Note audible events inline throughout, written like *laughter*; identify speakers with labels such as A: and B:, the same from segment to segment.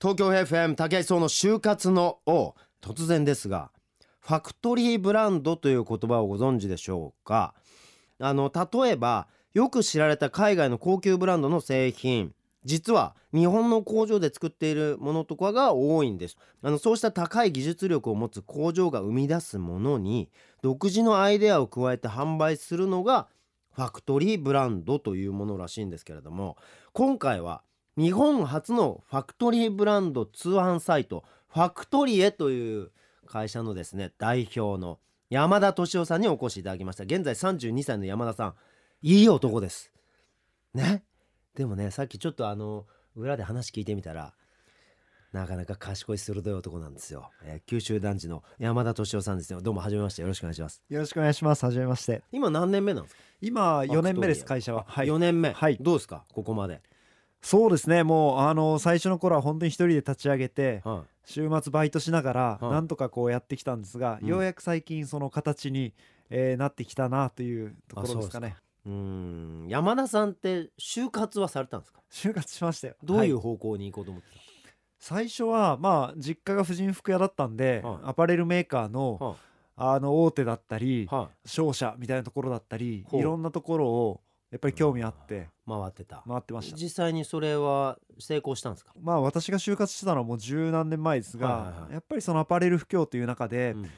A: 東京 FM 竹井壮の就活の王。突然ですがファクトリーブランドという言葉をご存知でしょうか？あの例えばよく知られた海外の高級ブランドの製品。実は日本の工場で作っているものとかが多いんです。あのそうした高い技術力を持つ工場が生み出すものに独自のアイデアを加えて販売するのがファクトリーブランドというものらしいんですけれども今回は日本初のファクトリーブランド通販サイトファクトリエという会社のですね代表の山田敏夫さんにお越しいただきました。現在32歳の山田さん。いい男です。ね？でもねさっきちょっとあの裏で話聞いてみたらなかなか賢い鋭い男なんですよ、えー九州男児の山田敏夫さんですよ。どうも初めまして。よろしくお願いします。
B: よろしくお願いします。はじめまして。
A: 今何年目なんですか？
B: 今4年目です会社は。
A: あ4年目、
B: はい。
A: どうですか？ここまで、
B: そうですね。もうあの最初の頃は本当に一人で立ち上げて
A: は
B: 週末バイトしながら
A: はい。
B: なんとかこうやってきたんですが、
A: うん。
B: ようやく最近その形に、えーなってきたなというところですかね。
A: い、うーん。山田さんって就活はされたんですか？
B: 就活しましたよ。
A: どういう
B: は
A: 方向に行こうと思って
B: 最初はまあ実家が婦人服屋だったんで、
A: はい。
B: アパレルメーカーの
A: た、は
B: あの大手だったり
A: い。は
B: 商社みたいなところだったりいろんなところをやっぱり興味あって
A: い、回ってた。
B: 回ってました。
A: 実際にそれは成功したんですか、
B: まあ私が就活してたのはもう十何年前ですが、
A: はいはいはい。
B: やっぱりそのアパレル不況という中で、
A: うん。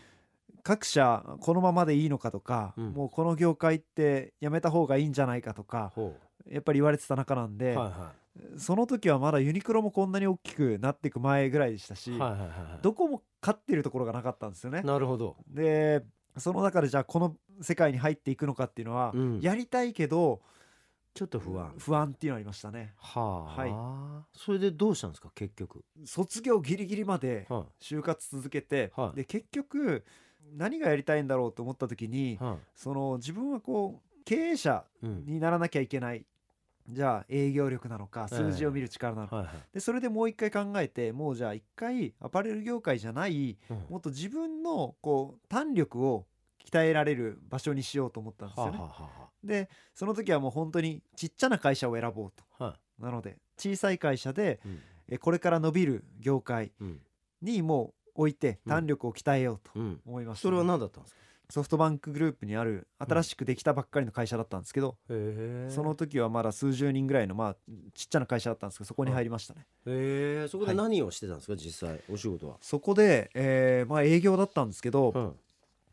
B: 各社このままでいいのかとか、
A: うん。
B: もうこの業界ってやめた方がいいんじゃないかとか
A: ほ
B: やっぱり言われてた中なん
A: う
B: で、
A: はいは
B: その時はまだユニクロもこんなに大きくなっていく前ぐらいでしたし、
A: いはいはいはいはい。
B: どこも勝ってるところがなかったんですよね。
A: なるほど、
B: でその中でじゃあこの世界に入っていくのかっていうのは、
A: うん。
B: やりたいけど
A: ちょっと不安。
B: 不安っていうのありましたね。
A: はあ、
B: はい。
A: それでどうしたんですか？結局。
B: 卒業ギリギリまで
A: は
B: 就活続けて、
A: はい。
B: で結局何がやりたいんだろうと思った時に
A: い、は
B: その自分はこう経営者にならなきゃいけないじゃあ営業力なのか
A: ええ。
B: 数字を見る力なのか、
A: はいはい。
B: でそれでもう一回考えてもうじゃあ一回アパレル業界じゃない
A: うん。
B: もっと自分のこう胆力を鍛えられる場所にしようと思ったんです
A: はあ
B: よね。
A: はあは
B: でその時はもう本当にちっちゃな会社を選ぼうと。
A: あは
B: なので小さい会社で
A: い、うん。
B: えこれから伸びる業界
A: うん。
B: にもう置いて
A: うん。
B: 胆力を鍛えようと
A: うん、
B: 思いましたね、
A: それは何だったんですか？
B: ソフトバンクグループにある新しくできたばっかりの会社だったんですけど、
A: へえ。
B: その時はまだ数十人ぐらいのまあちっちゃな会社だったんですけどそこに入りましたね、
A: へえ。そこで
B: はい。
A: 何をしてたんですか、実際お仕事は、
B: そこで、えーまあ営業だったんですけど、
A: うん。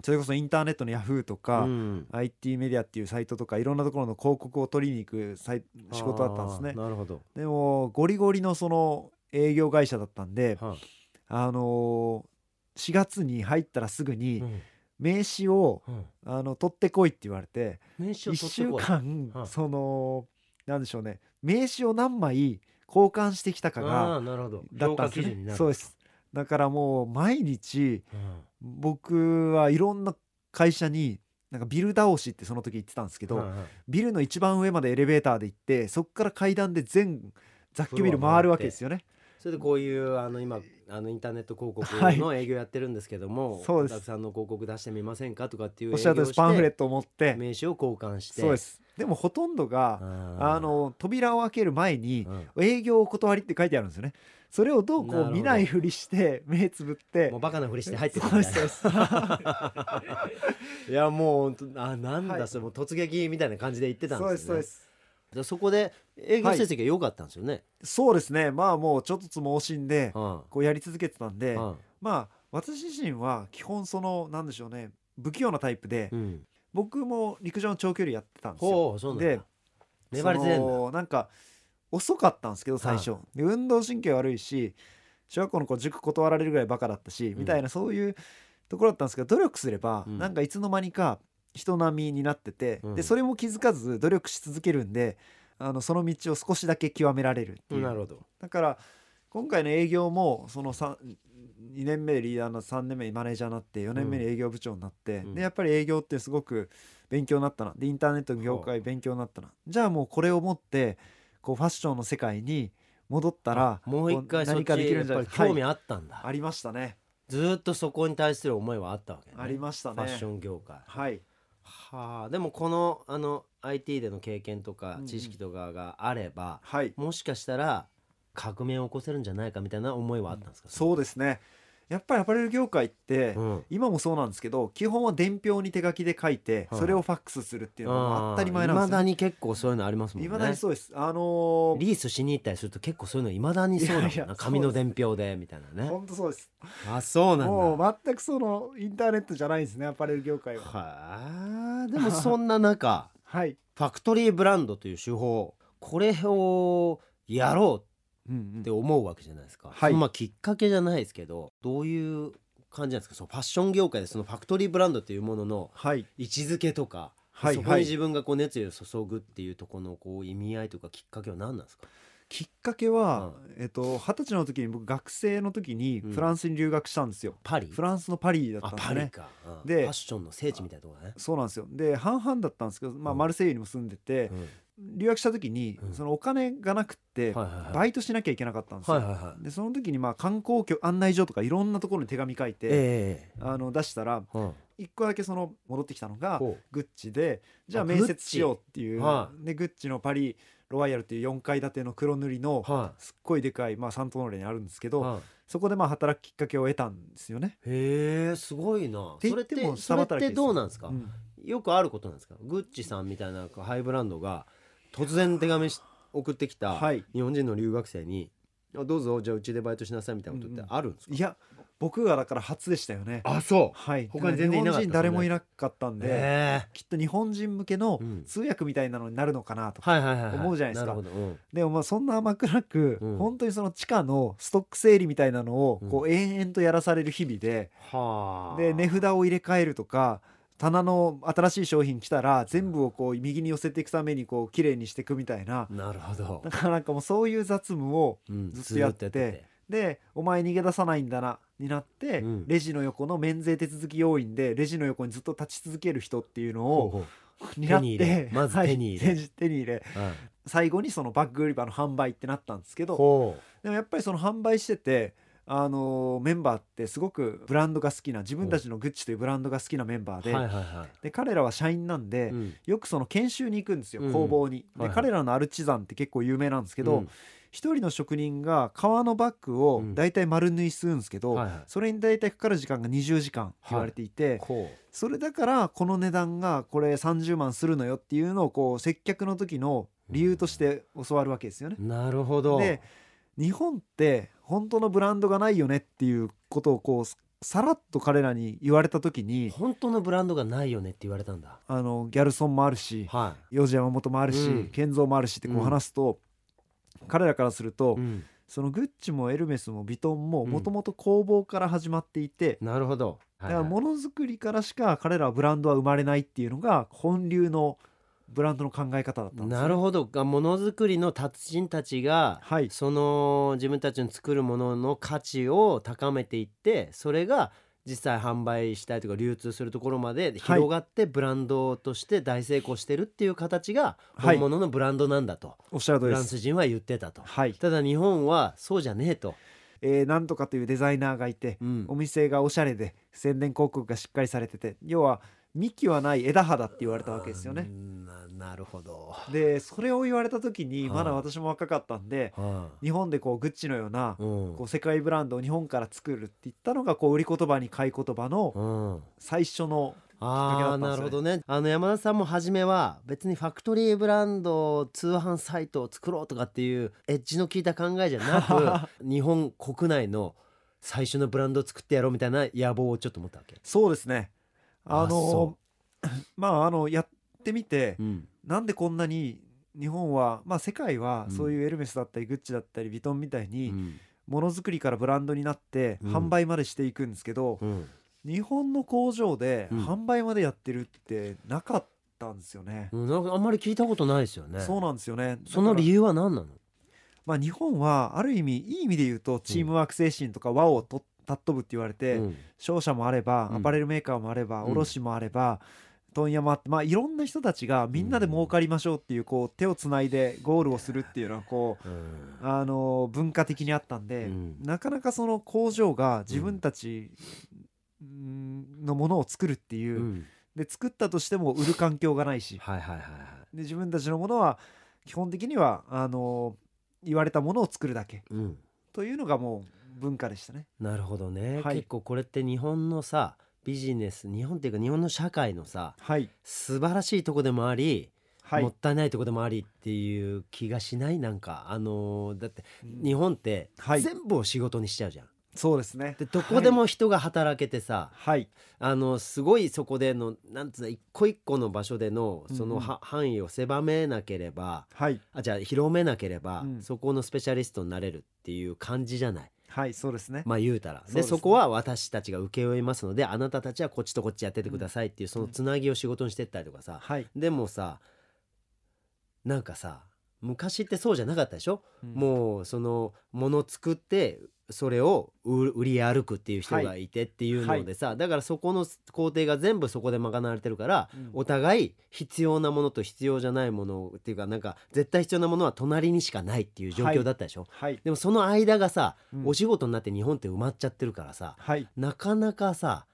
B: それこそインターネットのヤフーとか、
A: うん。
B: IT メディアっていうサイトとかいろんなところの広告を取りに行く仕事だったんですね。
A: なるほど、
B: でもゴリゴリのその営業会社だったんで、
A: は
B: あのー4月に入ったらすぐ
A: い
B: に
A: うん
B: 名刺を
A: うん。
B: あの取ってこいって言われて
A: 名刺を
B: 1週間
A: はい
B: そのなんでしょうね。名刺を何枚交換してきたか
A: あ
B: が
A: あなるほど。
B: だったんですね。そうです。だからもう毎日
A: うん。
B: 僕はいろんな会社になんかビル倒しってその時言ってたんですけど、
A: はいはい
B: ビルの一番上までエレベーターで行ってそこから階段で全雑居ビル回るわけですよね。
A: それでこういうあの今あのインターネット広告
B: はい。
A: の営業やってるんですけども、
B: そうです。
A: さんの広告出してみませんかとかっていう
B: おっしゃるとパンフレットを持って。
A: 名刺を交換して。
B: そうです。でもほとんどが
A: あ
B: あの扉を開ける前に
A: ー、
B: 営業お断りって書いてあるんですよね。それをどうこう見ないふりして目つぶって
A: うんもうバカなふりして入ってく
B: そう
A: る *laughs* いやもうあなんだ、
B: はい。
A: それもう突撃みたいな感じで言ってたん
B: そう
A: でね
B: ですすそうです
A: でそこで営業成績が良かったんですよね、
B: そうですね。まあもうちょっとつも惜しんで
A: は
B: こうやり続けてたんで
A: いは
B: まあ私自身は基本そのなんでしょうね不器用なタイプで
A: いうん、
B: 僕も陸上の長距離やってたんですよ。で
A: 粘り強い
B: なんか遅かったんですけど最初、で運動神経悪いし小学校の子塾断られるぐらいバカだったし、
A: ん
B: みたいなそういうところだったんですけど努力すれば、
A: うん。
B: なんかいつの間にか人並みになってて、
A: うん。
B: でそれも気づかず努力し続けるんであのその道を少しだけ極められるっていう、
A: なるほど。
B: だから今回の営業もその2年目でリーダーの3年目にマネージャーになって4年目に営業部長になって、
A: うん。
B: でやっぱり営業ってすごく勉強になったな。でインターネットの業
A: は
B: 界勉強になったな。じゃあもうこれを持ってこうファッションの世界に戻ったら
A: もう一回
B: 何かできるんじゃない
A: ぱり興味
B: はい。
A: あったんだ、
B: ありましたね。
A: ずーっとそこに対する思いはあったわけね。
B: ありましたね。
A: ファッション業界。
B: はい
A: はあでもこのあの IT での経験とか
B: うんうん。
A: 知識とかがあれば、
B: はい。
A: もしかしたら革命を起こせるんじゃないかみたいな思いはあったんですか、
B: そうですねやっぱりアパレル業界って、
A: うん
B: 今もそうなんですけど基本は伝票に手書きで書いて、
A: はい
B: それをファックスするっていうのが当たり前なんですよ、ね。
A: だに結構そういうのありますもんね
B: いまだにそうです。あのー
A: リースしに行ったりすると結構そういうのいまだにそうだもんな紙の伝票でみたいなね
B: 本当そうです。
A: あそうなんだ
B: もう全くそのインターネットじゃないですねアパレル業界は。
A: はあでもそんな中 *laughs*
B: はい。
A: ファクトリーブランドという手法これをやろ
B: う
A: って思うわけじゃないですか、
B: はい。
A: まあきっかけじゃないですけどどういう感じなんですか？そのファッション業界でそのファクトリーブランドっていうものの
B: はい。
A: 位置づけとか、
B: はい
A: そこに自分がこう熱意を注ぐっていうところのこう意味合いとかきっかけは何なんですか？
B: きっかけは、えっと二十歳の時に僕学生の時に
A: うん。
B: フランスに留学したんですよ。
A: パリ？
B: フランスのパリだった
A: あ
B: んですね。
A: パリか、うん
B: で
A: ファッションの聖地みたいなところね、
B: そうなんですよ。で半々だったんですけど、まあ
A: うん。
B: マルセイユにも住んでて、
A: うん
B: 留学した時に、
A: うん。
B: そのお金がなくって、
A: はいはいはい。
B: バイトしなきゃいけなかったんですよ。
A: はいはいはい。
B: でその時にまあ観光局案内所とかいろんなところに手紙書いて、
A: え
B: あの出したら
A: えうん。
B: 一個だけその戻ってきたのがグッチでじゃあ
A: あ
B: 面接しようっていう、
A: は
B: でグッチのパリロワイヤルっていう4階建ての黒塗りの
A: は
B: すっごいでかい、まあ、サントノーレにあるんですけど、そこでまあ働くきっかけを得たんですよね。
A: いへえすごいな。それってそれってどうなんですか、
B: うん。
A: よくあることなんですか？グッチさんみたいなハイブランドが突然手紙し送ってきた
B: はい。
A: 日本人の留学生に「あどうぞじゃあうちでバイトしなさい」みたいなことってあるんですか、
B: いや僕がだから初でしたよね。
A: あそう。
B: はい、
A: 他に全然いなかった
B: 日本人誰もいなかったんで、
A: え
B: きっと日本人向けの
A: うん。
B: 通訳みたいなのになるのかなと、
A: はいはいはいはい。
B: 思うじゃないですか。
A: なるほど、うん。
B: でもまあそんな甘くなく、
A: うん。
B: 本当にその地下のストック整理みたいなのをこう延々とやらされる日々で、
A: はあ。
B: で値札を入れ替えるとか棚の新しい商品来たら全部をこう右に寄せていくためにこう綺麗にしていくみたいな。
A: なるほど。
B: だ、からなんかもうそういう雑務を
A: うん
B: ずっとやって
A: ずて
B: でお前逃げ出さないんだなになって、
A: うん。
B: レジの横の免税手続き要員でレジの横にずっと立ち続ける人っていうのを
A: ほうほう。*laughs*
B: になっ
A: 手に入れ。
B: て
A: まず手に入れ。
B: はい手手に入れ。
A: はい
B: 最後にそのバッグ売り場の販売ってなったんですけど
A: ほ
B: でもやっぱりその販売しててあのーメンバーってすごくブランドが好きな自分たちのグッチというブランドが好きなメンバーで,、
A: うはいはいは
B: で彼らは社員なんで、
A: い、うん。
B: よくその研修に行くんですよ、
A: うん。
B: 工房に。で、
A: はいはい。
B: 彼らのアルチザンって結構有名なんですけど
A: うん。
B: 一、人の職人が革のバッグを
A: うん。
B: だいたい丸縫いするんですけど、
A: はいはい。
B: それにだいたいかかる時間が20時間って言われていて、
A: ほ
B: それだからこの値段がこれ30万するのよっていうのをこう接客の時の理由として教わるわけですよね。
A: うなるほど。
B: で日本って本当のブランドがないよねっていうことをこうさらっと彼らに言われた時に
A: 本当のブランドがないよねって言われたんだ。
B: あのギャルソンもあるし
A: は
B: ヨジ山本もあるし、
A: うん。
B: ケンゾーもあるしってこ
A: う
B: うん話すと、彼らからすると、
A: い、うん、
B: そのグッチもエルメスもビトンも
A: うん。
B: もともと工房から始まっていて、
A: なるほど。
B: だからものづくりからしか彼らはブランドは生まれないっていうのが本流のブランドの考え方だったんですよ
A: なるほど。がものづくりの達人たちが、
B: はい。
A: その自分たちの作るものの価値を高めていってそれが実際販売したりとか流通するところまで広がってブランドとして大成功してるっていう形が
B: はい。
A: 本物のブランドなんだと、
B: おっしゃる通
A: フランス人は言ってたと。
B: はい、
A: ただ日本はそうじゃねえと。
B: えーなんとかというデザイナーがいて、
A: うん。
B: お店がおしゃれで宣伝広告がしっかりされてて要は幹はない枝葉だって言われたわけですよね。
A: ななるほど。
B: でそれを言われた時に
A: はい。
B: まだ私も若かったんで
A: は
B: 日本でこうグッチのような
A: あうん。
B: こう世界ブランドを日本から作るって言ったのがこう売り言葉に買い言葉の
A: うん。
B: 最初の
A: ああなるほどね。あの山田さんも初めは別にファクトリーブランド通販サイトを作ろうとかっていうエッジの効いた考えじゃなく *laughs* 日本国内の最初のブランドを作ってやろうみたいな野望をちょっと持ったわけ。
B: そうですねあ
A: あ
B: の
A: そ *clears throat*
B: まああのやってみて
A: うん。
B: なんでこんなに日本はまあ世界は
A: うん。
B: そういうエルメスだったりグッチだったりヴィトンみたいうに
A: ん。
B: ものづくりからブランドになって
A: うん。
B: 販売までしていくんですけど
A: うん。
B: 日本の工場で
A: うん。
B: 販売までやってるってなかったんですよね。
A: うんあんまり聞いたことないですよね。
B: そうなんですよね。
A: その理
B: 由
A: 由は何なの？
B: まあ日本はある意味いい意味で言うとチームワーク精神とか和をと尊ぶって言われて、
A: うん
B: 商社もあればアパレルメーカーもあれば、卸もあれば問屋もあってまあいろんな人たちがみんなで儲かりましょうっていうこう手をつないでゴールをするっていうのはこうあの文化的にあったんで、なかなかその工場が自分たちのものを作るっていう、で作ったとしても売る環境がないしで自分たちのものは基本的にはあの言われたものを作るだけというのがもう文化でしたね。
A: なるほどね、
B: はい。
A: 結構これって日本のさビジネス日本っていうか日本の社会のさ
B: はい。
A: 素晴らしいとこでもあり、
B: はい。
A: もったいないとこでもありっていう気がしない？なんかあのーだって日本って
B: はい。
A: 全部を仕事にしちゃうじゃん。
B: そうですね。
A: でどこでも人が働けてさ、
B: はい。
A: あのすごいそこでのなんつうの一個一個の場所でのそ
B: うんうん。
A: のは、範囲を狭めなければ
B: はい。
A: あじゃあ広めなければ、
B: うん。
A: そこのスペシャリストになれるっていう感じじゃない？
B: はいそうですね。
A: まあ言うたら
B: ですね
A: でそこは私たちが請け負いますのであなたたちはこっちとこっちやっててくださいっていうそのつなぎを仕事にしてったりとかさ、
B: はい。
A: でもさなんかさ昔ってそうじゃなかったでしょ、
B: うん。
A: もうそのもの作ってそれを売売り歩くっていう人がい。てっていうのでさ、だからそこの工程が全部そこで賄われてるから、
B: うん。
A: お互い必要なものと必要じゃないものっていうかなんか絶対必要なものは隣にしかないっていう状況だったでしょ、
B: はい。
A: でもその間がさ、
B: うん。
A: お仕事になって日本って埋まっちゃってるからさ
B: はい。
A: なかなかさ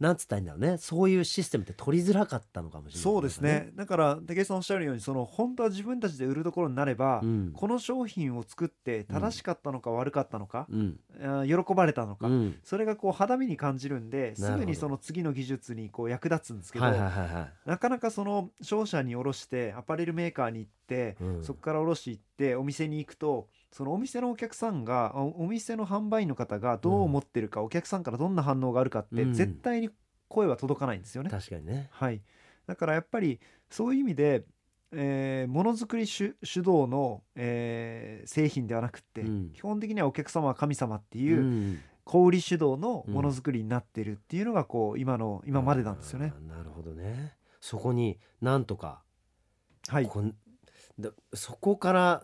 A: なんつったらいいんだろうね。そういうシステムって取りづらかったのかもしれない
B: そうですね。だから武井さんおっしゃるようにその本当は自分たちで売るところになれば、
A: うん。
B: この商品を作って正しかったのか悪かったのか、
A: うん。
B: 喜ばれたのか、
A: うん。
B: それがこう肌身に感じるんですぐにその次の技術にこう役立つんですけど、
A: はいはいはいはい。
B: なかなかその商社に卸してアパレルメーカーに行って、
A: うん。
B: そこから卸行ってお店に行くとそのお店のお客さんがおお店の販売員の方がどう思ってるか、お客さんからどんな反応があるかって、
A: うん。
B: 絶対に声は届かないんですよね。
A: 確かにね。
B: はい、だからやっぱりそういう意味で、えーものづくり主主導の、えー製品ではなくって、
A: うん。
B: 基本的にはお客様は神様って
A: う
B: いうん。小売り主導のものづくりになってるっていうのがこう今の今までなんですよね。
A: なるほどね。そこになんとか
B: はい、
A: こんだそこから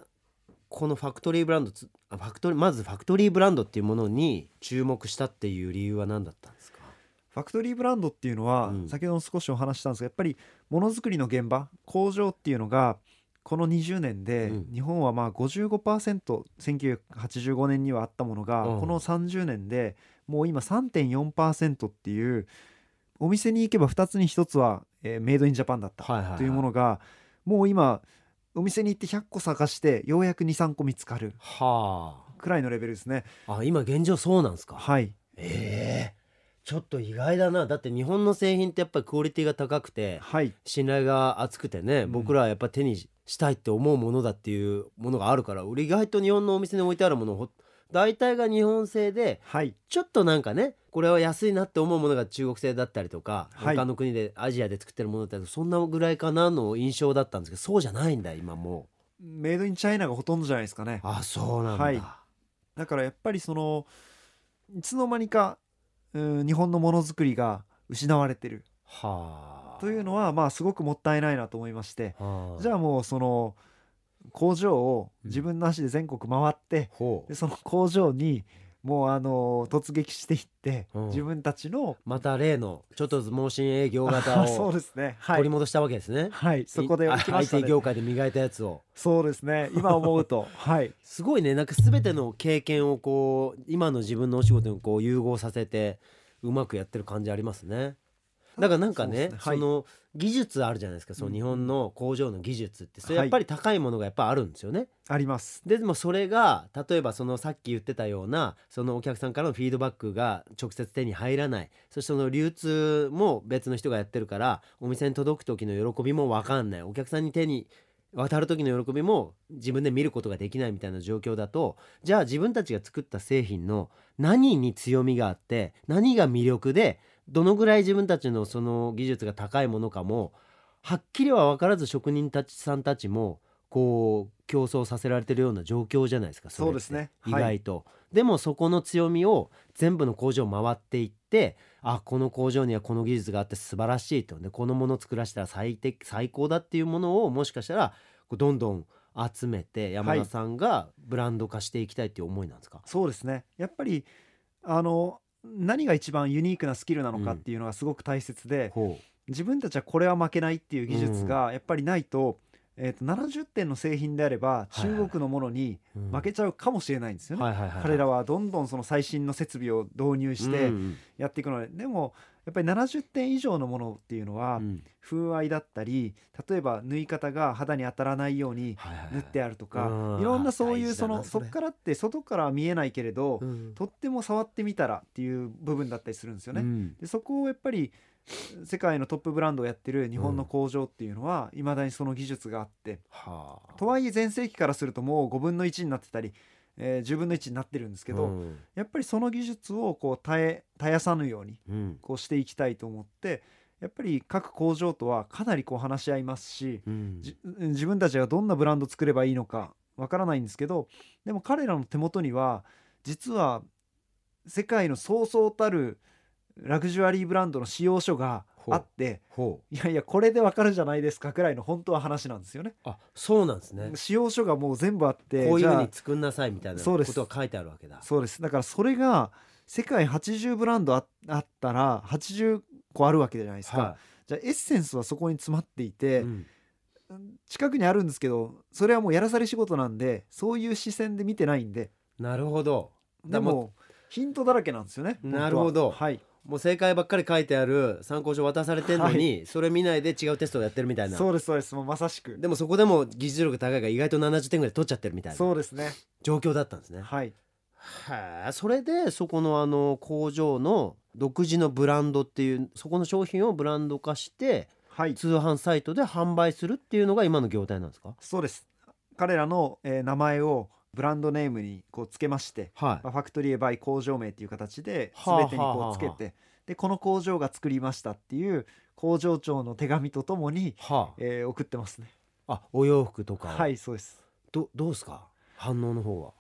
A: このファクトリーブランドファクトリーまずファクトリーブランドっていうものに注目したっていう理由は何だったんですか？
B: ファクトリーブランドっていうのは、
A: うん。
B: 先ほども少しお話ししたんですがやっぱりものづくりの現場工場っていうのがこの20年で、
A: うん。
B: 日本はまあ 55%1985 年にはあったものが、
A: うん。
B: この30年でもう今3.4%っていうお店に行けば2つに1つは、えーメイドインジャパンだった
A: はいはいはい。
B: というものがもう今お店に行って100個探してようやく23個見つかる。
A: は
B: くらいのレベルですね。
A: ああ今現状そうなんですか？
B: はい、
A: ええ。ちょっと意外だな。だって日本の製品ってやっぱりクオリティが高くて
B: はい。
A: 信頼が厚くてね、
B: うん。
A: 僕らはやっぱ手にしたいって思うものだっていうものがあるから俺意外と日本のお店に置いてあるものほ大体が日本製で
B: はい。
A: ちょっとなんかねこれは安いなって思うものが中国製だったりとか、
B: はい。
A: 他の国でアジアで作ってるものだったりそんなぐらいかなの印象だったんですけどそうじゃないんだ今も
B: メイドインチャイナがほとんどじゃないですかね。
A: うあそうなんだ、
B: はい。だからやっぱりそのいつの間にかうん日本のものづくりが失われてる。
A: はあ。
B: というのはまあすごくもったいないなと思いまして。
A: はあ。
B: じゃあもうその工場を
A: うん。
B: 自分の足で全国回って
A: ほう。
B: でその工場にもうあの突撃していって
A: うん。
B: 自分たちの
A: また例のちょっとずつ盲信営業型
B: あそう
A: を
B: ですね。はい。
A: 取り戻したわけですね、
B: はい。そこで
A: い
B: 来ました
A: IT
B: ね
A: 業界で磨いたやつを。
B: そうですね。今思うと。はい。
A: すごいね。なんか全ての経験をこう今の自分のお仕事にこう融合させてうまくやってる感じありますね。だからなんかねそ
B: そうですはい。
A: の技術あるじゃないですか。その
B: うん。
A: 日本の工場の技術って。それ
B: はい。
A: やっぱり高いものがやっぱあるんですよね。
B: あります。
A: ででもそれが例えばそのさっき言ってたようなそのお客さんからのフィードバックが直接手に入らない。そしてその流通も別の人がやってるからお店に届く時の喜びも分かんない。お客さんに手に渡る時の喜びも自分で見ることができないみたいな状況だとじゃあ自分たちが作った製品の何に強みがあって何が魅力でどのぐらい自分たちのその技術が高いものかもはっきりは分からず職人たちさんたちもこう競争させられてるような状況じゃないですか
B: そうですね。
A: 意
B: はい。
A: 外と、でもそこの強みを全部の工場を回っていってあこの工場にはこの技術があって素晴らしいと。でこのものを作らせたら最適最高だっていうものをもしかしたらこうどんどん集めて山田さんがブランド化していきたいっていう思いなんですか、
B: そうですね。やっぱりあの何が一番ユニークなスキルなのかっていうのがすごく大切で、
A: ほ
B: 自分たちはこれは負けないっていう技術がやっぱりないと,、えー、と70点の製品であれば中国のものに
A: う、うん。
B: 負けちゃうかもしれないんですよね。彼らはどんどんその最新の設備を導入して
A: うん。
B: やっていくので、でもやっぱり70点以上のものっていうのは
A: うん。
B: 風合いだったり例えば縫い方が肌に当たらないように縫ってあるとか
A: うん。
B: いろんなそうい
A: 大
B: うそのそっからって外からは見えないけれど
A: うん。
B: とっても触ってみたらっていう部分だったりするんですよね。
A: うん。
B: でそこをやっぱり世界のトップブランドをやってる日本の工場っていうのはいまだにその技術があって。
A: はあ。
B: とはいえ全盛期からするともう5分の1になってたり、えー10分の1になってるんですけど、
A: うん。
B: やっぱりその技術をこう絶え絶やさぬように
A: うん。
B: こうしていきたいと思ってやっぱり各工場とはかなりこう話し合いますし
A: うん。
B: じ自分たちがどんなブランド作ればいいのかわからないんですけどでも彼らの手元には実は世界のそうそうたるラグジュアリーブランドの使用書があっていやいやこれでわかるじゃないですかくらいの本当は話なんですよね。
A: あそうなんですね。
B: 使用書がもう全部あって
A: こういうふうに作んなさいみたいなことが書いてあるわけだ。
B: そうです。だからそれが世界80ブランドああったら80個あるわけじゃないですか、
A: は
B: じゃあエッセンスはそこに詰まってい
A: い
B: て、
A: うん。
B: 近くにあるんですけどそれはもうやらされ仕事なんでそういう視線で見てないんで。
A: なるほど。
B: でもヒントだらけなんですよね
A: なるほど。
B: はい
A: もう正解ばっかり書いてある参考書渡されてんのに、それ見ないで違うテストをやってるみたいな。
B: そうですそうです。もうまさしく。
A: でもそこでも技術力高いから意外と70点ぐらい取っちゃってるみたいな
B: そうですね。
A: 状況だったんですね。
B: はい。
A: へえそれでそこのあの工場の独自のブランドっていうそこの商品をブランド化して
B: はい。
A: 通販サイトで販売するっていうのが今の業態なんですか？
B: そうです。彼らの、えー名前をブランドネームにこうつけまして、
A: は
B: まあ、ファクトリーバイ工場名っていう形で
A: はあ
B: 全てに
A: はあはあ
B: こうつけてでこの工場が作りましたっていう工場長の手紙とともに、
A: いは
B: えー送ってますね。
A: ああお洋服とかを。
B: はいそうです。
A: どどうですか？反応の方は。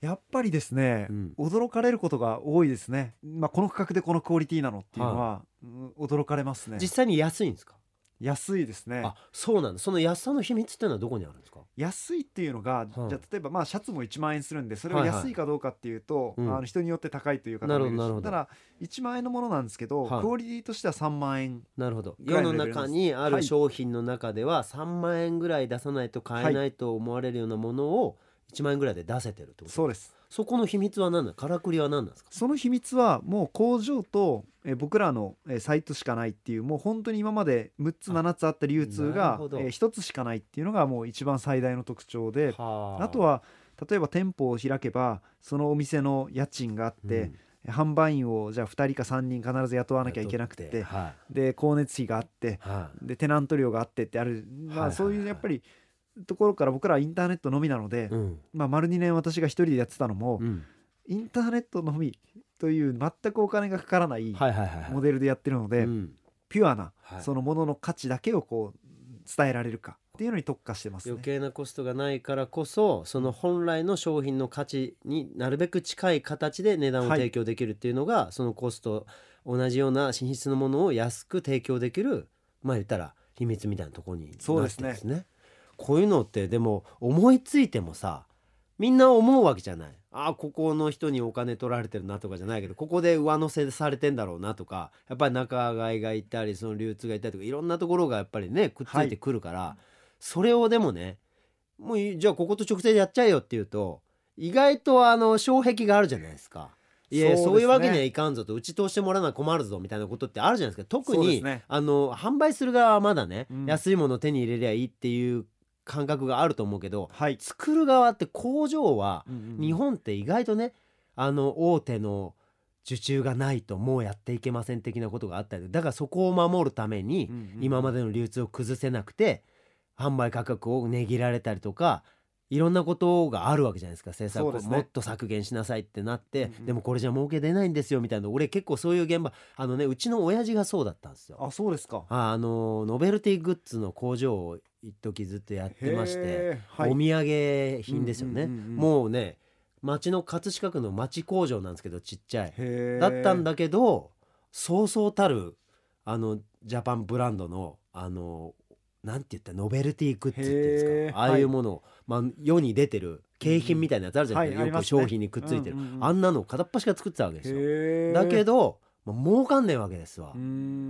B: やっぱりですね、
A: うん。
B: 驚かれることが多いですね、まあ、この価格でこのクオリティなのっていうのは、うん驚かれますね。
A: 実際に安いんですか？
B: 安いですね。
A: あそうなんだ。その安さの秘密っていうのはどこにあるんですか？
B: 安いっていうのが、
A: い
B: じゃあ例えばまあシャツも1万円するんでそれは
A: はいはい。
B: 安いかどうかっていうと、
A: うん。
B: あの人によって高いという方もいる
A: なるほどなるほど。
B: しただ1万円のものなんですけど、
A: はい。
B: クオリティとしては3万円
A: なるほど。世の中にあ
B: はい。
A: る商品の中では3万円ぐらい出さないと買えないと思われるようなものを1万円ぐらいで出せてるってこと
B: そうです
A: そこの秘密は何なのからくりは何なんですか？
B: その秘密はもう工場と、えー僕らの、えーサイトしかないっていうもう本当に今まで6つ
A: あ
B: 7つあった流通が、え1つしかないっていうのがもう一番最大の特徴で
A: は
B: あ。とは例えば店舗を開けばそのお店の家賃があって、販売員をじゃあ2人か3人必ず雇わなきゃいけなくて
A: は
B: で光熱費があって
A: い。は
B: でテナント料があってってある、まあ、そういうやっぱりところから僕らはインターネットのみなので、
A: いうん。
B: まあ、丸2年私が一人でやってたのも、
A: うん。
B: インターネットのみという全くお金がかからない
A: はいはいはいはい。
B: モデルでやってるので、
A: うん。
B: ピュアな
A: はい。
B: そのものの価値だけをこう伝えられるかっていうのに特化してますね。
A: 余。計なコストがないからこそその本来の商品の価値になるべく近い形で値段を
B: はい。
A: 提供できるっていうのが、そのコスト同じような品質のものを安く提供できるまあ言ったら秘密みたいなところになってですね。
B: そうです
A: こういうのってでも思いついてもさみんな思うわけじゃない。あここの人にお金取られてるなとかじゃないけどここで上乗せされてんだろうなとかやっぱり仲買がいたりその流通がいたりとかいろんなところがやっぱりねくっついてくるから、それをでもねもういいじゃあここと直接やっちゃえよっていうと意外とあの障壁があるじゃないですか。いや
B: そうね
A: いうわけにはいかんぞとうち通してもらうのは困るぞみたいなことってあるじゃないですか特に、
B: ね
A: あの販売する側はまだね、
B: うん
A: 安いものを手に入れりゃいいっていう感覚があると思うけど
B: はい、
A: 作る側って工場は日本って意外とねあの大手の受注がないともうやっていけません的なことがあったりだからそこを守るために今までの流通を崩せなくて販売価格を値切られたりとかいろんなことがあるわけじゃないですか。生産
B: そうですね。
A: もっと削減しなさいってなって、
B: うんうん。
A: でもこれじゃ儲け出ないんですよみたいな。俺結構そういう現場あのねうちの親父がそうだったんですよ。
B: あそうですか。
A: ああのノベルティグッズの工場を一時ずっとやってまして、
B: はい。
A: お土産品ですよね、
B: うんうんうんうん。
A: もうね町の葛飾区の町工場なんですけどちっちゃい。だったんだけどそうそうたるあのジャパンブランドのあのなんて言ったらノベルティグッズっていうんですか。ああいうものを、まあ、世に出てる景品みたいなやつあるじゃないですか、よく
B: はいありますね。
A: 商品にくっついてる、
B: うんうんうん
A: あんなの片っ端から作ってたわけですよ。だけど、まあ、儲かんねえわけですわ。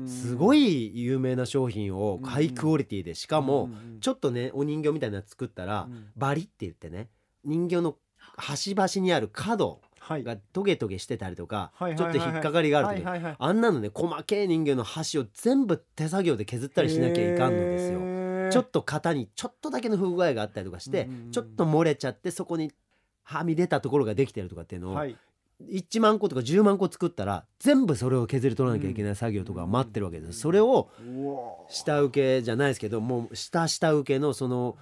A: すごい有名な商品をハイクオリティでしかも、ちょっとねお人形みたいなの作ったら、
B: うん。
A: バリって言ってね人形の端々にある角
B: はい。
A: がトゲトゲしてたりとか、
B: はい
A: ちょっと引っかかりがある時、
B: はいはいはい。
A: あんなのね細けい人間の箸を全部手作業で削ったりしなきゃいかんのですよ。
B: よ
A: ちょっと型にちょっとだけの不具合があったりとかして、ちょっと漏れちゃってそこにはみ出たところができてるとかっていうのを、
B: はい
A: 1万個とか10万個作ったら全部それを削り取らなきゃいけない作業とかが待ってるわけです、それを下請けじゃないですけどもう下下請けのその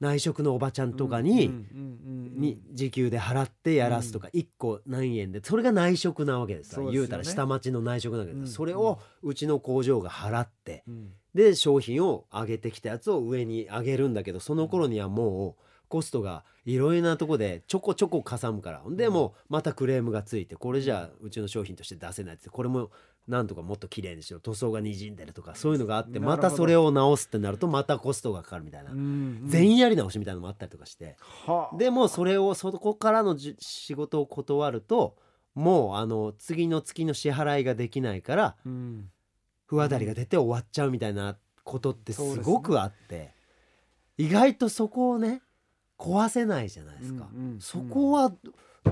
A: 内職のおばちゃんとかに、に時給で払ってやらすとか1個何円でそれが内職なわけです言うたら下町の内職なわけです、
B: うん。
A: それをうちの工場が払って
B: うん。
A: で商品を上げてきたやつを上に上げるんだけどその頃にはもうコストがいろいろなとこでちょこちょこかさむから。でもうまたクレームがついてこれじゃあうちの商品として出せないって。これもなんとかもっと綺麗にしろ。塗装がにじんでるとかそういうのがあってまたそれを直すってなるとまたコストがかかるみたいな。全員やり直しみたいなのもあったりとかして。
B: はあ。
A: でもそれをそこからのじ仕事を断るともうあの次の月の支払いができないから
B: うん。
A: 不渡りが出て終わっちゃうみたいなことって
B: す
A: ごくあって、意外とそこをね壊せないじゃないですか、
B: うんうん
A: そこは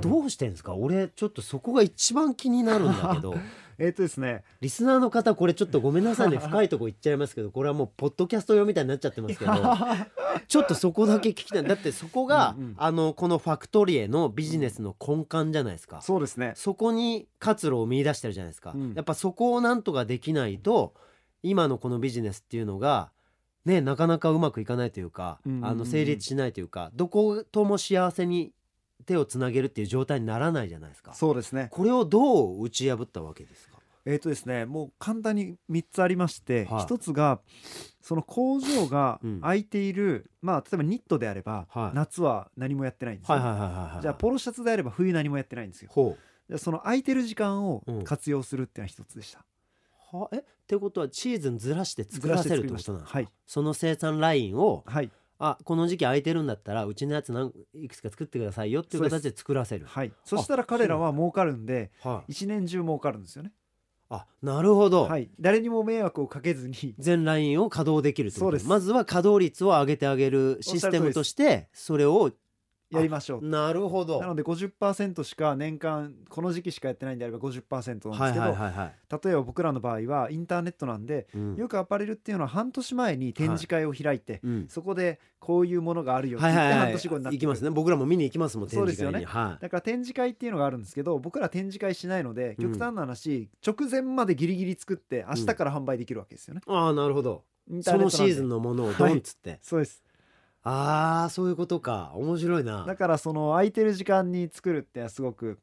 A: どうしてんですか？俺ちょっとそこが一番気になるんだけど。*laughs*
B: えっとですね。
A: リスナーの方これちょっとごめんなさいね。*laughs* 深いとこ行っちゃいますけどこれはもうポッドキャスト用みたいになっちゃってますけど。ちょっとそこだけ聞きたい。だってそこが
B: うんうん。
A: あのこのファクトリエのビジネスの根幹じゃないですか。
B: そうですね。
A: そこに活路を見出してるじゃないですか、
B: うん。
A: やっぱそこをなんとかできないと今のこのビジネスっていうのがねなかなかうまくいかないというか、
B: うんうんうん。
A: あの成立しないというかどことも幸せに手をつなげるっていう状態にならないじゃないですか。
B: そうですね。
A: これをどう打ち破ったわけですか？
B: えっとですねもう簡単に3つありまして
A: はい。
B: 一つがその工場が
A: うん。
B: 空いているまあ例えばニットであれば
A: はい。
B: 夏は何もやってないんですよ。じゃあポロシャツであれば冬何もやってないんですよ。
A: ほ
B: じゃあその空いてる時間を
A: うん。
B: 活用するっていうのは一つでした。
A: うはえってことはシーズンずらして作らせるってことなんですか
B: はい。
A: その生産ラインを
B: はい。
A: あこの時期空いてるんだったらうちのやつなんいくつか作ってくださいよっていう形で作らせる。
B: はい。そしたら彼らは儲かるんで
A: はい。
B: 一年中儲かるんですよね。
A: あなるほど、
B: はい。誰にも迷惑をかけずに。
A: 全ラインを稼働できると。
B: そうです。
A: まずは稼働率を上げてあげるシステムとしてそれを
B: やりましょう
A: なるほど。
B: なので50%しか年間この時期しかやってないんであれば50%なん
A: はい
B: ですけど、
A: はいはいはい、
B: 例えば僕らの場合はインターネットなんで
A: うん。
B: よくアパレルっていうのは半年前に展示会を開いて、
A: うん。
B: そこでこういうものがあるよって言って
A: はいはいはい。
B: 半年後になって
A: 行きますね。僕らも見に行きますもん展
B: そうですよね。
A: 示会に、はい。
B: だから展示会っていうのがあるんですけど僕ら展示会しないので
A: うん。
B: 極端な話、直前までギリギリ作って明日から販売できるわけですよね、
A: ああなるほど。そのシーズンのものをドンっつって、
B: そうです
A: ああそういうことか。面白いな。
B: だからその空いてる時間に作るってすごく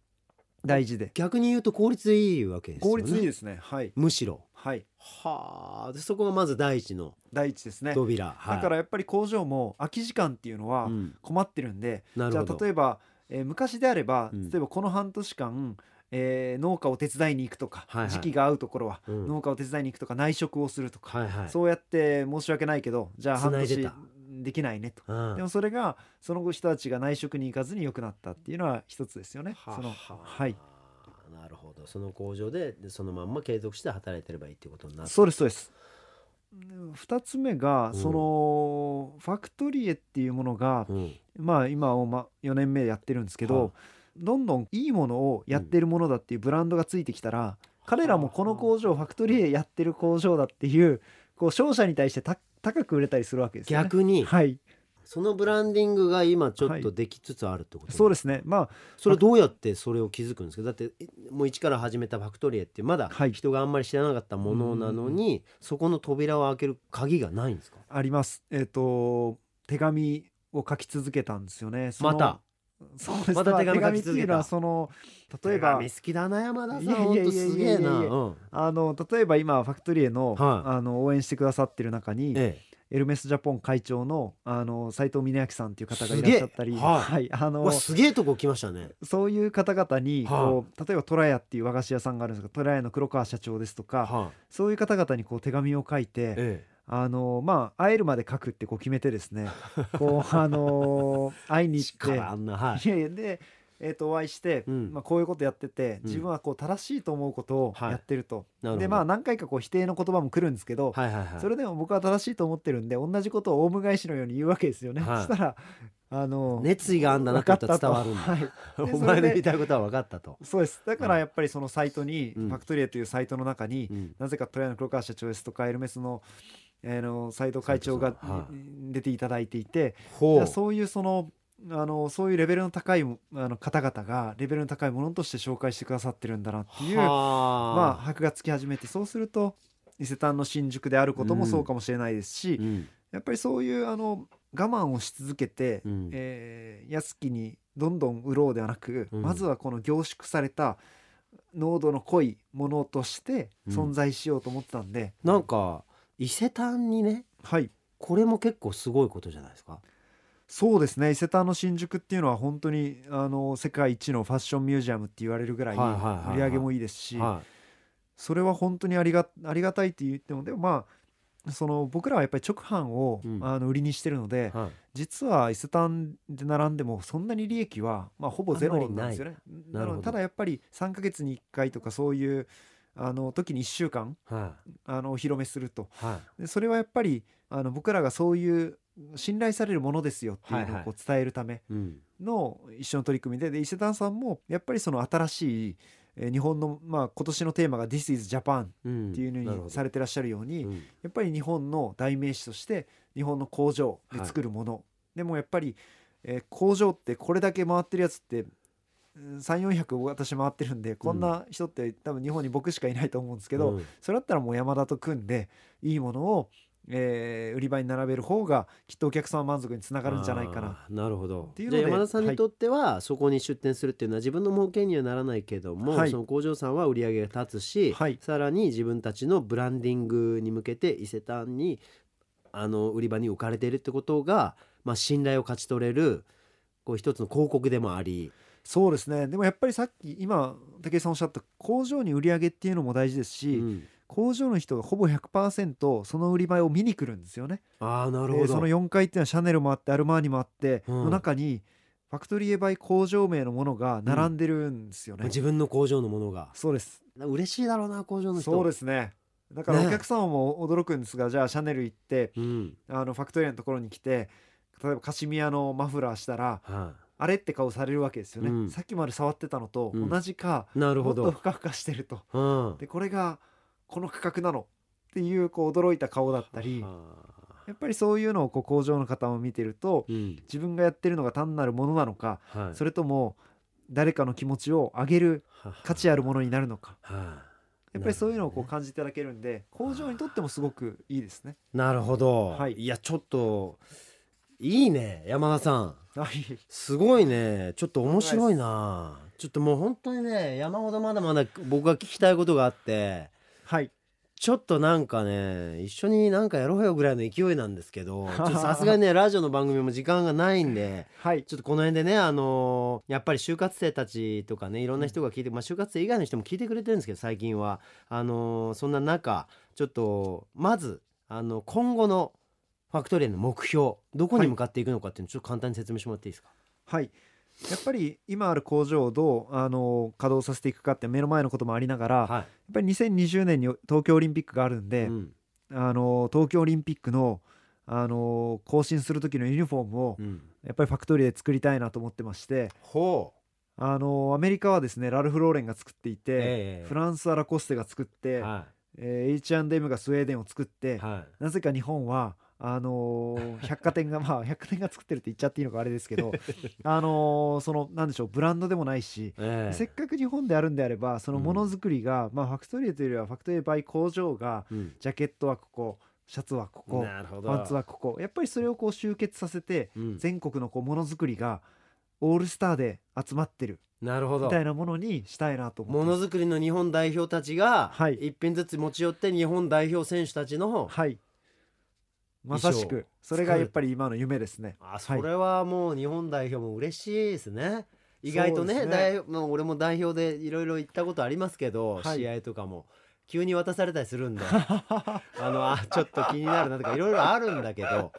B: 大事で。
A: 逆に言うと効率いいわけですよね。
B: 効率いいですね。はい。
A: むしろ。
B: はい。
A: はあでそこがまず第一の
B: 第一ですね。
A: 扉、はい、
B: だからやっぱり工場も空き時間っていうのは
A: うん。
B: 困ってるんで、じゃ
A: なるほど。
B: あ例えば、えー昔であれば、
A: うん。
B: 例えばこの半年間、えー農家を手伝いに行くとか、
A: はいはい。
B: 時期が合うところは、
A: うん。
B: 農家を手伝いに行くとか内職をするとか、
A: はいはい。
B: そうやって申し訳ないけどじゃあ半年
A: で
B: きないねと。
A: うん。
B: でもそれがその後人たちが内職に行かずに良くなったっていうのは一つですよね。
A: は
B: その
A: は
B: はい、
A: なるほど。その工場ででそのまんま継続して働いてればいいってことになる。
B: そうですそうです。2つ目が、
A: うん。
B: そのファクトリエっていうものが、
A: うん。
B: まあ今をま4年目やってるんですけど、
A: はい。
B: どんどんいいものをやってるものだっていうブランドがついてきたら、彼らもこの工場ファクトリエやってる工場だっていうこう商社に対してた高く売れたりするわけですよね。
A: 逆に。
B: はい。
A: そのブランディングが今ちょっ
B: はい
A: とできつつあるってこと、
B: そうですね。まあ
A: それどうやってそれを気づくんですか？だってえもう一から始めたファクトリエってまだ
B: はい。
A: 人があんまり知らなかったものなのに、そこの扉を開ける鍵がないんですか
B: ありますえっ、と手紙を書き続けたん。ですよね。
A: また
B: そうです。
A: また手紙
B: っていうのはその例えば
A: 手紙好きだな山田さん。
B: いやいやいやいや
A: ほんとすげえない
B: やいや
A: うん
B: あの例えば今ファクトリエの,、
A: はい
B: あの応援してくださってる中に、
A: え
B: エルメスジャポン会長のあの斉藤峰明さんっていう方がいらっしゃったり、
A: すげえはい
B: はい、あ
A: え、
B: の
A: わすげえとこ来ましたね
B: そういう方々に
A: は
B: こう、例えばトラヤっていう和菓子屋さんがあるんですがトラヤの黒川社長ですとか
A: は
B: そういう方々にこう手紙を書い
A: い
B: て
A: え
B: あのまあ会えるまで書くってこう決めてですね。こう *laughs* あの会いに
A: え
B: 行って。
A: 力あんなはい。
B: いやいやで、えー、とお会いして、
A: うん。
B: まあ、こういうことやってて
A: うん。
B: 自分はこう正しいと思うことを
A: はい。
B: やってると、
A: なるほど。
B: でまあ何回かこう否定の言葉も来るんですけど、
A: はいはいはい。
B: それでも僕は正しいと思ってるんで同じことをオウム返しのように言うわけですよね。
A: はい。
B: そしたらあの
A: 熱意があんだなって伝わるんだ、
B: はい、*laughs*
A: お前の言いたいことは分かったと、
B: そうです。だからやっぱりそのサイトに、
A: うん。
B: ファクトリエというサイトの中に、
A: うん。
B: なぜかトライの黒川社長ですとかエルメスの,、えーの斉藤会長が出ていただいていて
A: ほ
B: じゃあそういうそのあのそういうレベルの高いあの方々がレベルの高いものとして紹介してくださってるんだなっていうまあ
A: は
B: 箔がつき始めてそうすると伊勢丹の新宿であることもそうかもしれないですし、
A: うん。
B: やっぱりそういうあの我慢をし続けて、
A: うん。
B: えー安きにどんどん売ろうではなく、
A: うん。
B: まずはこの凝縮された濃度の濃いものとして存在しようと思ってたんで、
A: なんか伊勢丹にね
B: はい。
A: これも結構すごいことじゃないですか。
B: そうですね。伊勢丹の新宿っていうのは本当にあの世界一のファッションミュージアムって言われるぐらい売り上げもいいですし、
A: は
B: それは本当にありがありがたいって言ってもでもまあその僕らはやっぱり直販を、
A: うん。
B: あの売りにしてるので、
A: いはい。
B: 実は伊勢丹で並んでもそんなに利益は、まあ、ほぼゼロなんですよね。
A: なるほど。
B: のでただやっぱり3ヶ月に1回とかそういうあの時に1週間
A: は
B: あのお披露目すると。
A: い。は
B: でそれはやっぱりあの僕らがそういう信頼されるものですよっていうのをこう伝えるための一緒の取り組みでで伊勢丹さんもやっぱりその新しいえー日本の、まあ、今年のテーマが「This is Japan」
A: うん。
B: っていうのにされてらっしゃるように、
A: うん。
B: やっぱり日本の代名詞として日本の工場で作るもの、でもやっぱり、えー工場ってこれだけ回ってるやつって3400私回ってるんでこんな人って多分日本に僕しかいないと思うんですけど、
A: うん。
B: それだったらもう山田と組んでいいものを、えー売り場に並べる方がきっとお客様満足につながるんじゃないかな。
A: なるほど。
B: ていうので
A: じゃあ山田さんにとっては、そこに出店するっていうのは自分の儲けにはならないけども、
B: はい。
A: その工場さんは売り上げが立つし、
B: はい。
A: さらに自分たちのブランディングに向けて伊勢丹にあの売り場に置かれているってことが、まあ、信頼を勝ち取れるこう一つの広告でもあり、
B: そうですね。でもやっぱりさっき今武井さんおっしゃった工場に売り上げっていうのも大事ですし、
A: うん。
B: 工場の人がほぼ100%その売り場を見に来るんですよね。
A: ああなるほど、
B: でその4階っていうのはシャネルもあってアルマーニもあって、
A: うん。
B: の中にファクトリーエバイ工場名のものが並んでるんですよね。
A: 自分の工場のものが。
B: そうです。
A: 嬉しいだろうな工場の人。
B: そうですね。だから
A: ね。
B: お客様も驚くんですが、じゃあシャネル行って
A: うん。
B: あのファクトリーのところに来て例えばカシミヤのマフラーしたら
A: は
B: あれって顔されるわけですよね、
A: うん。
B: さっきまで触ってたのと
A: うん。
B: 同じか、
A: い、なる
B: もっと
A: ほど、
B: ふかふかしてると。
A: うん、
B: でこれがこの価格なのっていうこう驚いた顔だったり
A: は
B: やっぱりそういうのをこう工場の方も見てると
A: あうん。
B: 自分がやってるのが単なるものなのか
A: はい、
B: それとも誰かの気持ちを上げる価値あるものになるのか。
A: はい
B: やっぱりそういうのをこう感じていただけるんで工場にとってもすごくいいですね。
A: なるほど、
B: はい
A: いやちょっといいね山田さん。
B: はい。
A: すごいね。ちょっと面白いな。ちょっともう本当にね山ほどまだまだ僕が聞きたいことがあって。
B: はい。
A: ちょっとなんかね一緒になんかやろうよぐらいの勢いなんですけど *laughs* さすがにねラジオの番組も時間がないんで
B: はい。
A: ちょっとこの辺でねあのーやっぱり就活生たちとかねいろんな人が聞いて、まあ就活生以外の人も聞いてくれてるんですけど最近は。あのーそんな中ちょっとまずあの今後のファクトリーの目標どこに向かっていくのかっていうのをちょっと簡単に説明してもらっていいですか？
B: はい。やっぱり今ある工場をどうあの稼働させていくかって目の前のこともありながらやっ
A: は
B: ぱり2020年に東京オリンピックがあるん
A: い、
B: で、
A: うん。
B: あの東京オリンピックのあの更新する時のユニフォームを
A: うん、
B: やっぱりファクトリーで作りたいなと思ってまして
A: ほう。
B: あのアメリカはですねラルフ・ローレンが作っていて、
A: ええ。
B: フランスはラコステが作って、
A: は
B: えー H&M がスウェーデンを作って、
A: いはい。
B: なぜか日本はあのー *laughs* 百貨店がまあ百貨店が作ってるって言っちゃっていいのかあれですけど *laughs* あのーそのなんでしょうブランドでもないし、
A: ええ。
B: せっかく日本であるんであればそのものづくりが、まあファクトリーというよりはファクトリーバイ工場が
A: うん。
B: ジャケットはここシャツはここパンツはここやっぱりそれをこう集結させて
A: うん。
B: 全国のこうものづくりがオールスターで集まってる
A: なるほど。
B: みたいなものにしたいなと
A: ものづくりの日本代表たちが
B: はい。
A: 一品ずつ持ち寄って日本代表選手たちの
B: はいまさしく。それがやっぱり今の夢ですね。
A: あそれはもう日本代表も嬉しいですね。意外とね
B: ね。
A: まあ俺も代表でいろいろ行ったことありますけど、
B: はい。
A: 試合とかも。急に渡されたりするんで。*laughs* あのあちょっと気になるなとかいろいろあるんだけど。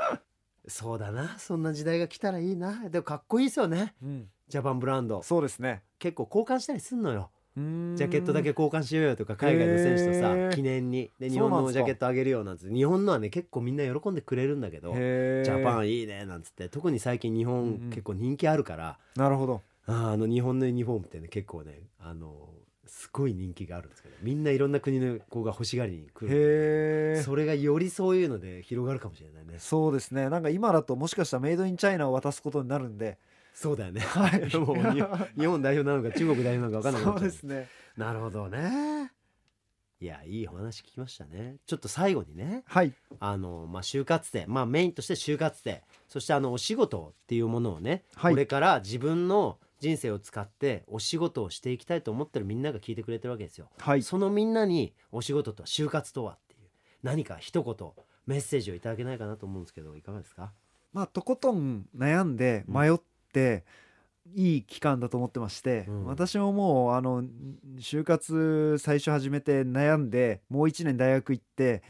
A: そうだな。そんな時代が来たらいいな。でもかっこいいですよね。
B: うん。
A: ジャパンブランド。
B: そうですね。
A: 結構交換したりすんのよジャケットだけ交換しようよとか海外の選手とさ記念に。で日本のジャケットあげるよなんつって。日本のはね結構みんな喜んでくれるんだけどジャパンいいねなんつって。特に最近日
B: うんう
A: 本
B: ん。
A: 結構人気あるから、
B: なるほど。
A: あの日本のユニフォームってね結構ねあのすごい人気があるんですけどみんないろんな国の子が欲しがりに来るそれがよりそういうので広がるかもしれないね。
B: そうですね。なんか今だともしかしたらメイドインチャイナを渡すことになるんで
A: そうだよね、
B: はい。*laughs*
A: もうに *laughs* 日本代表なのか中国代表なのか分かんなくなっちゃ
B: そうですね。
A: なるほどね。いやいいお話聞きましたね。ちょっと最後にね
B: はい。
A: あの、まあ、就活生、まあ、メインとして就活生そしてあのお仕事っていうものをね、
B: はい。
A: これから自分の人生を使ってお仕事をしていきたいと思ってるみんなが聞いてくれてるわけですよ。
B: はい。
A: そのみんなにお仕事とは就活とはっていう何か一言メッセージをいただけないかなと思うんですけどいかがですか？
B: まあとことん悩んで迷って、いい期間だと思ってまして、
A: うん。
B: 私ももうあの就活最初始めて悩んでもう1年大学行って、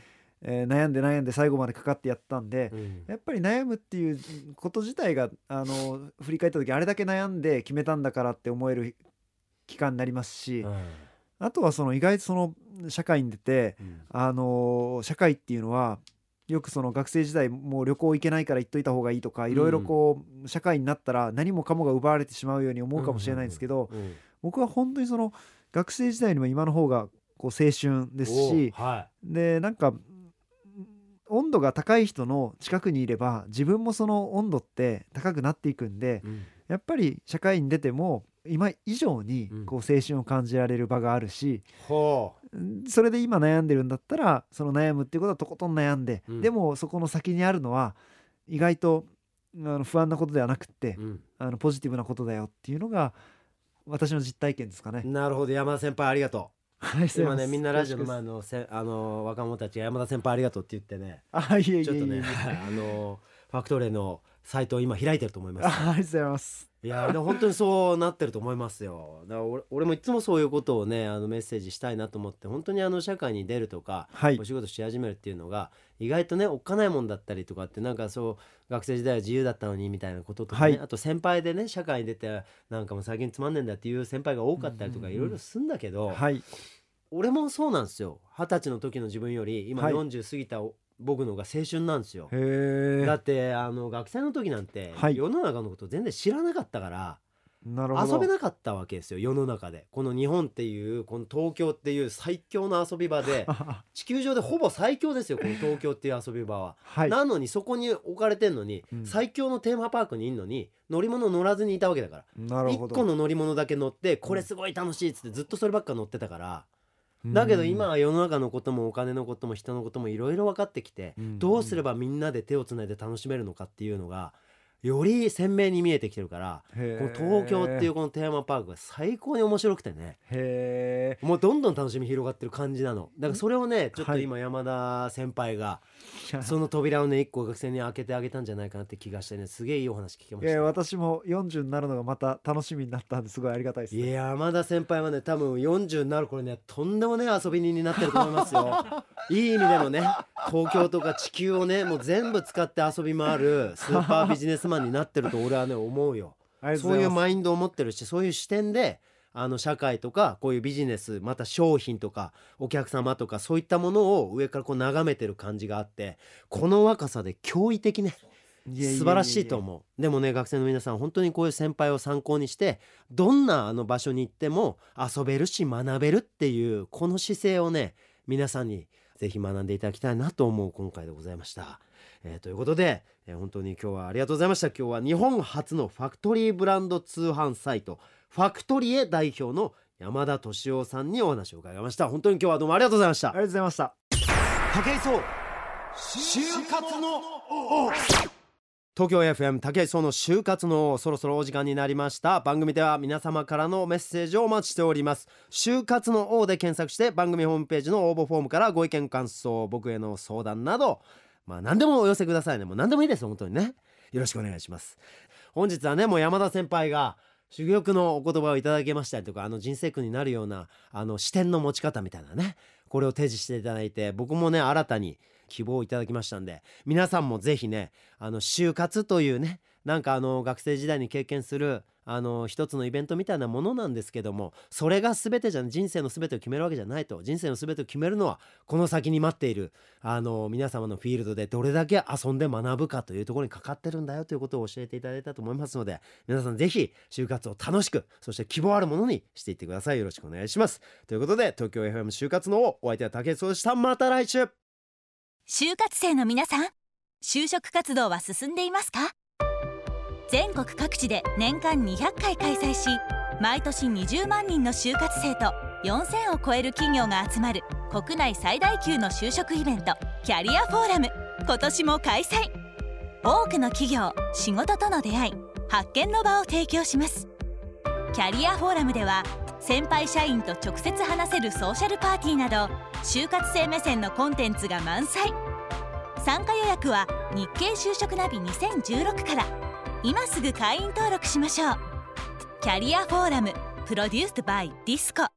B: えー悩んで悩んで最後までかかってやったんで、
A: うん。
B: やっぱり悩むっていうこと自体があの振り返った時あれだけ悩んで決めたんだからって思える期間になりますし、
A: うん。
B: あとはその意外とその社会に出て
A: うん。
B: あの社会っていうのはよくその学生時代もう旅行行けないから行っといた方がいいとかいろいろこう社会になったら何もかもが奪われてしまうように思うかもしれないんですけど
A: うん
B: 僕は本当にその学生時代にも今の方がこう青春ですしでなんか温度が高い人の近くにいれば自分もその温度って高くなっていくんで
A: い、うん。
B: やっぱり社会に出ても今以上に
A: うん。
B: こう青春を感じられる場があるし、
A: ほ
B: んそれで今悩んでるんだったらその悩むっていうことはとことん悩んで、
A: うん。
B: でもそこの先にあるのは意外とあの不安なことではなくって、
A: う、うん。
B: あのポジティブなことだよっていうのが私の実体験ですかね。
A: なるほど。山田先輩ありがと
B: はい、
A: う今ねみんなラジオの
B: ま
A: 前のせあの若者たちが山田先輩ありがとうって言ってね。
B: あいえいえいえ
A: ちょっとね、*laughs* あのファクトレーのサイトを今開いてると思います。
B: あありがとうございます。
A: いやでも本当にそうなってると思いますよ。だから俺俺もいつもそういうことをねあのメッセージしたいなと思って本当にあの社会に出るとか、
B: はい。
A: お仕事し始めるっていうのが意外とねおっかないもんだったりとかってなんかそう学生時代は自由だったのにみたいなこととかね、
B: はい。
A: あと先輩でね社会に出てなんかもう最近つまんねえんだっていう先輩が多かったりとか
B: うん。うんうん
A: いろいろすんだけど、
B: はい。
A: 俺もそうなんですよ。二十歳の時の自分より今
B: はい。
A: 40過ぎた僕の方が青春なんですよ。だってあの学生の時なんて
B: はい。
A: 世の中のこと全然知らなかったから、遊べなかったわけですよ世の中で。この日本っていうこの東京っていう最強の遊び場で *laughs* 地球上でほぼ最強ですよこの東京っていう遊び場は。
B: はい。
A: なのにそこに置かれてんのに、
B: うん。
A: 最強のテーマパークにいんのに乗り物乗らずにいたわけだから。1
B: なるほど。
A: 個の乗り物だけ乗ってこれすごい楽しいっつってずっとそればっか乗ってたから。だけど今は世の中のこともお金のことも人のこともいろいろ分かってきて、
B: うん。
A: どうすればみんなで手をつないで楽しめるのかっていうのがより鮮明に見えてきてるからこの東京っていうこのテーマパークが最高に面白くてね。もうどんどん楽しみ広がってる感じなの。だからそれをねちょっと
B: はい。
A: 今山田先輩が *laughs* その扉をね一個学生に開けてあげたんじゃないかなって気がしてねすげえいいお話聞けました。
B: 私も40になるのがまた楽しみになったんですごいありがたいです、
A: いや山田先輩はね多分40になる頃ねとんでもねえ遊び人になってると思いますよ。*laughs* いい意味でのね東京とか地球をねもう全部使って遊び回るスーパービジネスマンになってると俺はね思うよ。*laughs* そういうマインドを持ってるしそういう視点であの社会とかこういうビジネスまた商品とかお客様とかそういったものを上からこう眺めてる感じがあってこの若さで驚異的ね素晴らしいと思う。でもね学生の皆さん本当にこういう先輩を参考にしてどんなあの場所に行っても遊べるし学べるっていうこの姿勢をね皆さんにぜひ学んでいただきたいなと思う今回でございました。えーということで、えー本当に今日はありがとうございました。今日は日本初のファクトリーブランド通販サイトファクトリエ代表の山田敏夫さんにお話を伺いました。本当に今日はどうもありがとうございました。
B: ありがとうございました。
A: 武井壮就活の王東京 FM 武井壮の就活の王そろそろお時間になりました番組では皆様からのメッセージをお待ちしております就活の王で検索して番組ホームページの応募フォームからご意見感想僕への相談などまあ何でもお寄せくださいね。もう何でもいいです本当にね。よろしくお願いします。本日はねもう山田先輩が珠玉のお言葉をいただけましたりとかあの人生訓になるようなあの視点の持ち方みたいなねこれを提示していただいて僕もね新たに希望をいただきましたんで皆さんもぜひねあの就活というねなんかあの学生時代に経験するあの一つのイベントみたいなものなんですけどもそれが全てじゃ人生の全てを決めるわけじゃないと。人生の全てを決めるのはこの先に待っているあの皆様のフィールドでどれだけ遊んで学ぶかというところにかかってるんだよということを教えていただいたと思いますので皆さんぜひ就活を楽しくそして希望あるものにしていってください。よろしくお願いします。ということで東京 FM 就活のお相手は竹内でしたまた来週。
C: 就活生の皆さん就職活動は進んでいますか？全国各地で年間200回開催し毎年20万人の就活生と4000を超える企業が集まる国内最大級の就職イベントキャリアフォーラム。今年も開催。多くの企業仕事との出会い発見の場を提供します。キャリアフォーラムでは先輩社員と直接話せるソーシャルパーティーなど就活生目線のコンテンツが満載。参加予約は日経就職ナビ2016から。今すぐ会員登録しましょう。キャリアフォーラムプロデュースバイディスコ。